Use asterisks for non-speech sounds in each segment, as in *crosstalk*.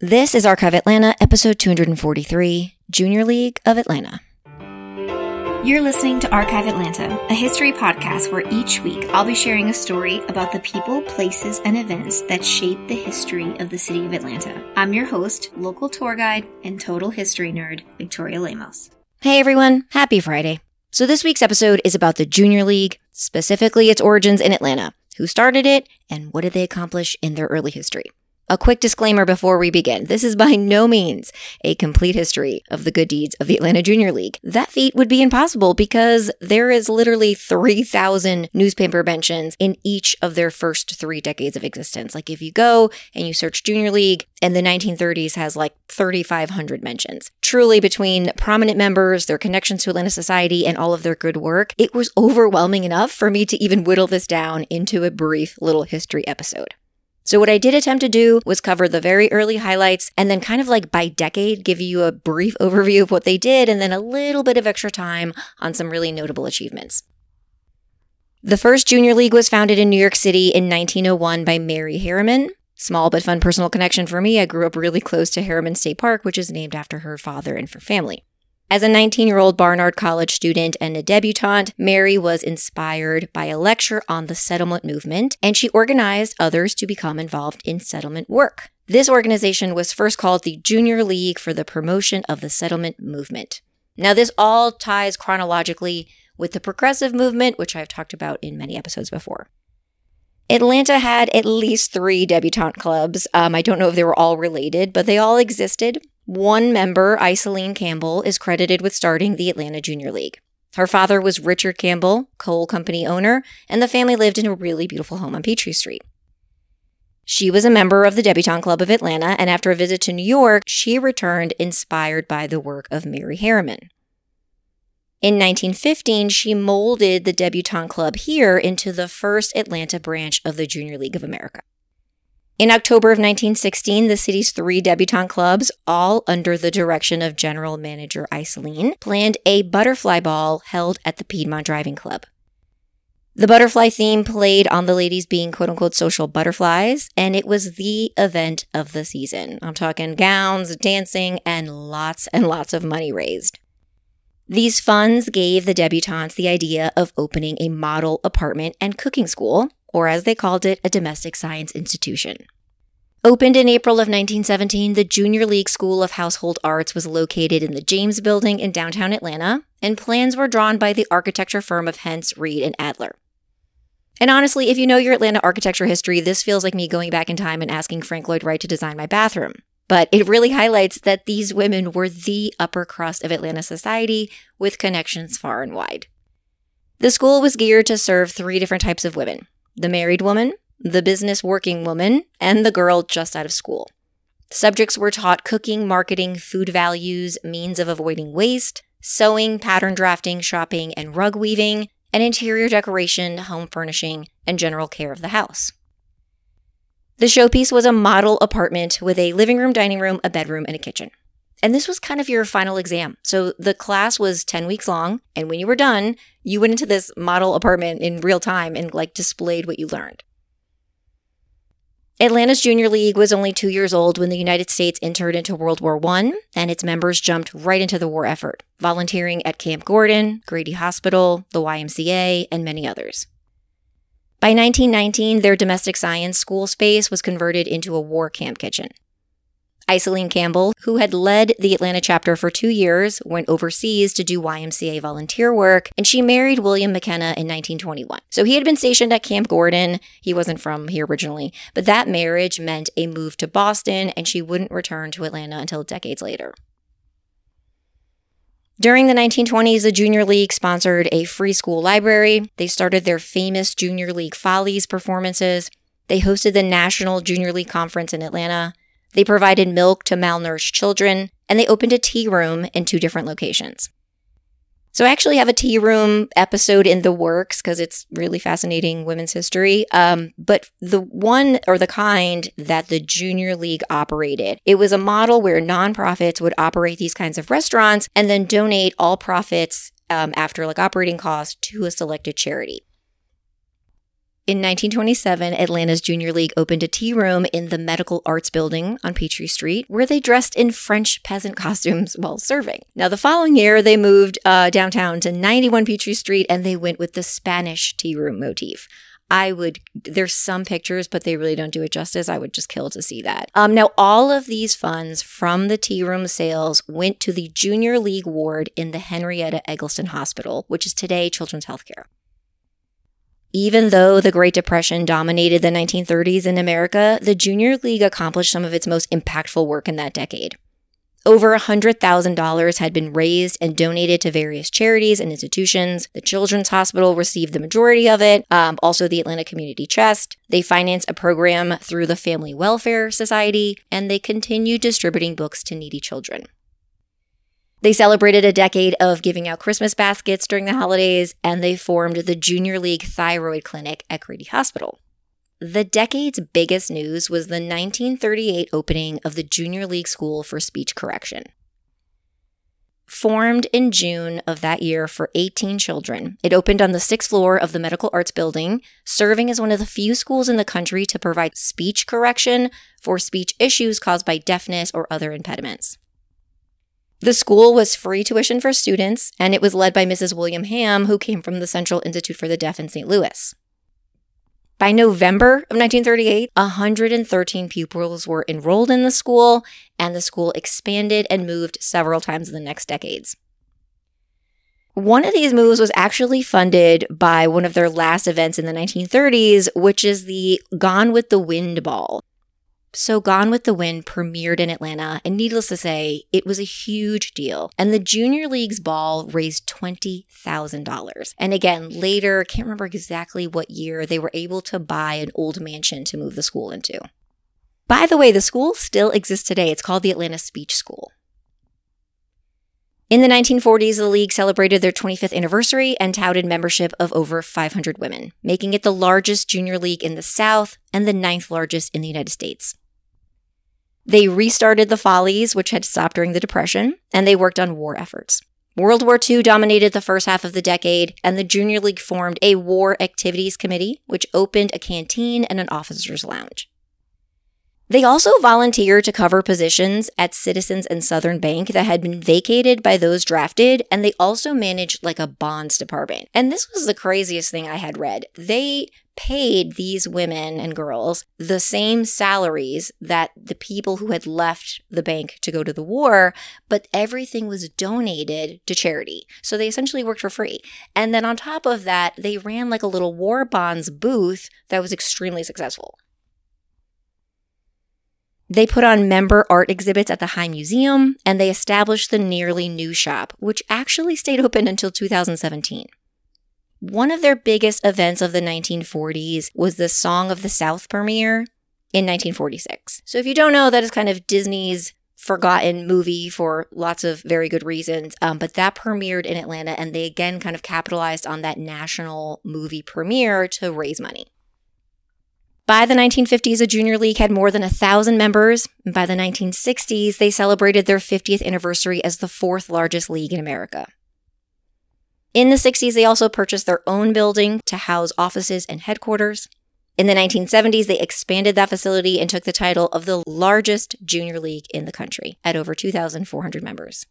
This is Archive Atlanta, episode 243 Junior League of Atlanta. You're listening to Archive Atlanta, a history podcast where each week I'll be sharing a story about the people, places, and events that shape the history of the city of Atlanta. I'm your host, local tour guide, and total history nerd, Victoria Lemos. Hey everyone, happy Friday. So, this week's episode is about the Junior League, specifically its origins in Atlanta, who started it, and what did they accomplish in their early history. A quick disclaimer before we begin. This is by no means a complete history of the good deeds of the Atlanta Junior League. That feat would be impossible because there is literally 3,000 newspaper mentions in each of their first three decades of existence. Like if you go and you search Junior League, and the 1930s has like 3,500 mentions. Truly, between prominent members, their connections to Atlanta society, and all of their good work, it was overwhelming enough for me to even whittle this down into a brief little history episode. So, what I did attempt to do was cover the very early highlights and then, kind of like by decade, give you a brief *laughs* overview of what they did and then a little bit of extra time on some really notable achievements. The first junior league was founded in New York City in 1901 by Mary Harriman. Small but fun personal connection for me. I grew up really close to Harriman State Park, which is named after her father and her family. As a 19 year old Barnard College student and a debutante, Mary was inspired by a lecture on the settlement movement, and she organized others to become involved in settlement work. This organization was first called the Junior League for the Promotion of the Settlement Movement. Now, this all ties chronologically with the progressive movement, which I've talked about in many episodes before. Atlanta had at least three debutante clubs. Um, I don't know if they were all related, but they all existed. One member, Isoline Campbell, is credited with starting the Atlanta Junior League. Her father was Richard Campbell, coal company owner, and the family lived in a really beautiful home on Peachtree Street. She was a member of the Debutante Club of Atlanta, and after a visit to New York, she returned inspired by the work of Mary Harriman. In 1915, she molded the Debutante Club here into the first Atlanta branch of the Junior League of America. In October of 1916, the city's three debutante clubs, all under the direction of General Manager Isoline, planned a butterfly ball held at the Piedmont Driving Club. The butterfly theme played on the ladies being quote unquote social butterflies, and it was the event of the season. I'm talking gowns, dancing, and lots and lots of money raised. These funds gave the debutantes the idea of opening a model apartment and cooking school, or as they called it, a domestic science institution. Opened in April of 1917, the Junior League School of Household Arts was located in the James Building in downtown Atlanta, and plans were drawn by the architecture firm of Hentz, Reid, and Adler. And honestly, if you know your Atlanta architecture history, this feels like me going back in time and asking Frank Lloyd Wright to design my bathroom. But it really highlights that these women were the upper crust of Atlanta society with connections far and wide. The school was geared to serve three different types of women the married woman, the business working woman, and the girl just out of school. Subjects were taught cooking, marketing, food values, means of avoiding waste, sewing, pattern drafting, shopping, and rug weaving, and interior decoration, home furnishing, and general care of the house. The showpiece was a model apartment with a living room, dining room, a bedroom, and a kitchen. And this was kind of your final exam. So the class was 10 weeks long. And when you were done, you went into this model apartment in real time and like displayed what you learned. Atlanta's junior league was only two years old when the United States entered into World War I, and its members jumped right into the war effort, volunteering at Camp Gordon, Grady Hospital, the YMCA, and many others. By 1919, their domestic science school space was converted into a war camp kitchen. Isoline Campbell, who had led the Atlanta chapter for two years, went overseas to do YMCA volunteer work, and she married William McKenna in 1921. So he had been stationed at Camp Gordon. He wasn't from here originally, but that marriage meant a move to Boston, and she wouldn't return to Atlanta until decades later. During the 1920s, the Junior League sponsored a free school library. They started their famous Junior League Follies performances. They hosted the National Junior League Conference in Atlanta. They provided milk to malnourished children, and they opened a tea room in two different locations. So I actually have a tea room episode in the works because it's really fascinating women's history. Um, but the one or the kind that the Junior League operated, it was a model where nonprofits would operate these kinds of restaurants and then donate all profits um, after like operating costs to a selected charity. In 1927, Atlanta's Junior League opened a tea room in the Medical Arts Building on Peachtree Street, where they dressed in French peasant *laughs* costumes while serving. Now, the following year, they moved uh, downtown to 91 Peachtree Street and they went with the Spanish tea room motif. I would, there's some pictures, but they really don't do it justice. I would just kill to see that. Um, now, all of these funds from the tea room sales went to the Junior League ward in the Henrietta Eggleston Hospital, which is today Children's Healthcare. Even though the Great Depression dominated the 1930s in America, the Junior League accomplished some of its most impactful work in that decade. Over $100,000 had been raised and donated to various charities and institutions. The Children's Hospital received the majority of it, um, also the Atlanta Community Chest. They financed a program through the Family Welfare Society, and they continued distributing books to needy children. They celebrated a decade of giving out Christmas baskets during the holidays, and they formed the Junior League Thyroid Clinic at Grady Hospital. The decade's biggest news was the 1938 opening of the Junior League School for Speech Correction. Formed in June of that year for 18 children, it opened on the sixth floor of the Medical Arts Building, serving as one of the few schools in the country to provide speech correction for speech issues caused by deafness or other impediments. The school was free tuition for students, and it was led by Mrs. William Hamm, who came from the Central Institute for the Deaf in St. Louis. By November of 1938, 113 pupils were enrolled in the school, and the school expanded and moved several times in the next decades. One of these moves was actually funded by one of their last events in the 1930s, which is the Gone with the Wind Ball. So, Gone with the Wind premiered in Atlanta, and needless to say, it was a huge deal. And the Junior League's ball raised $20,000. And again, later, can't remember exactly what year, they were able to buy an old mansion to move the school into. By the way, the school still exists today. It's called the Atlanta Speech School. In the 1940s, the league celebrated their 25th anniversary and touted membership of over 500 women, making it the largest junior league in the South and the ninth largest in the United States. They restarted the Follies, which had stopped during the Depression, and they worked on war efforts. World War II dominated the first half of the decade, and the Junior League formed a War Activities Committee, which opened a canteen and an officer's lounge. They also volunteered to cover positions at Citizens and Southern Bank that had been vacated by those drafted, and they also managed like a bonds department. And this was the craziest thing I had read. They paid these women and girls the same salaries that the people who had left the bank to go to the war, but everything was donated to charity. So they essentially worked for free. And then on top of that, they ran like a little war bonds booth that was extremely successful. They put on member art exhibits at the High Museum, and they established the Nearly New Shop, which actually stayed open until 2017. One of their biggest events of the 1940s was the Song of the South premiere in 1946. So if you don't know, that is kind of Disney's forgotten movie for lots of very good reasons. Um, but that premiered in Atlanta, and they again kind of capitalized on that national movie premiere to raise money. By the 1950s, a junior league had more than a thousand members. And by the 1960s, they celebrated their 50th anniversary as the fourth largest league in America. In the 60s, they also purchased their own building to house offices and headquarters. In the 1970s, they expanded that facility and took the title of the largest junior league in the country at over 2,400 members.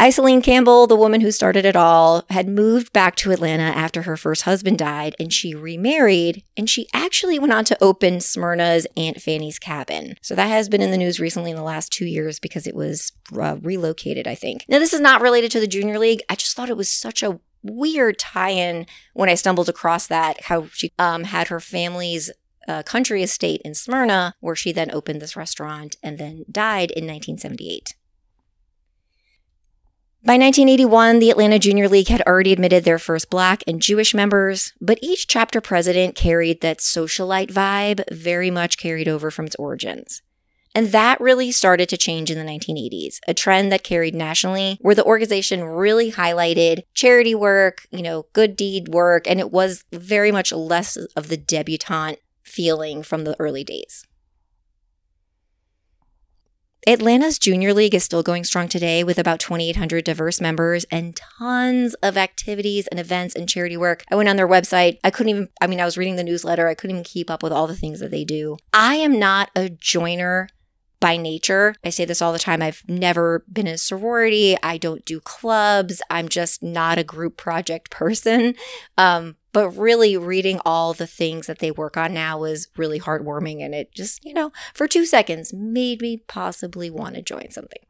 Isoline Campbell, the woman who started it all, had moved back to Atlanta after her first husband died and she remarried and she actually went on to open Smyrna's Aunt Fanny's Cabin. So that has been in the news recently in the last two years because it was uh, relocated, I think. Now, this is not related to the Junior League. I just thought it was such a weird tie in when I stumbled across that, how she um, had her family's uh, country estate in Smyrna, where she then opened this restaurant and then died in 1978. By 1981, the Atlanta Junior League had already admitted their first Black and Jewish members, but each chapter president carried that socialite vibe very much carried over from its origins. And that really started to change in the 1980s, a trend that carried nationally where the organization really highlighted charity work, you know, good deed work, and it was very much less of the debutante feeling from the early days. Atlanta's Junior League is still going strong today with about 2,800 diverse members and tons of activities and events and charity work. I went on their website. I couldn't even, I mean, I was reading the newsletter. I couldn't even keep up with all the things that they do. I am not a joiner by nature. I say this all the time. I've never been in a sorority. I don't do clubs. I'm just not a group project *laughs* person. Um, but really reading all the things that they work on now was really heartwarming. And it just, you know, for two seconds made me possibly want to join something.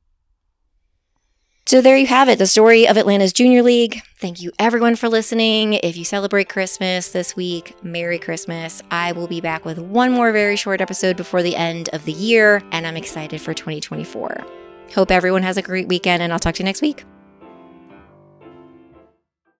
So there you have it, the story of Atlanta's Junior League. Thank you everyone for listening. If you celebrate Christmas this week, Merry Christmas. I will be back with one more very short episode before the end of the year, and I'm excited for 2024. Hope everyone has a great weekend, and I'll talk to you next week.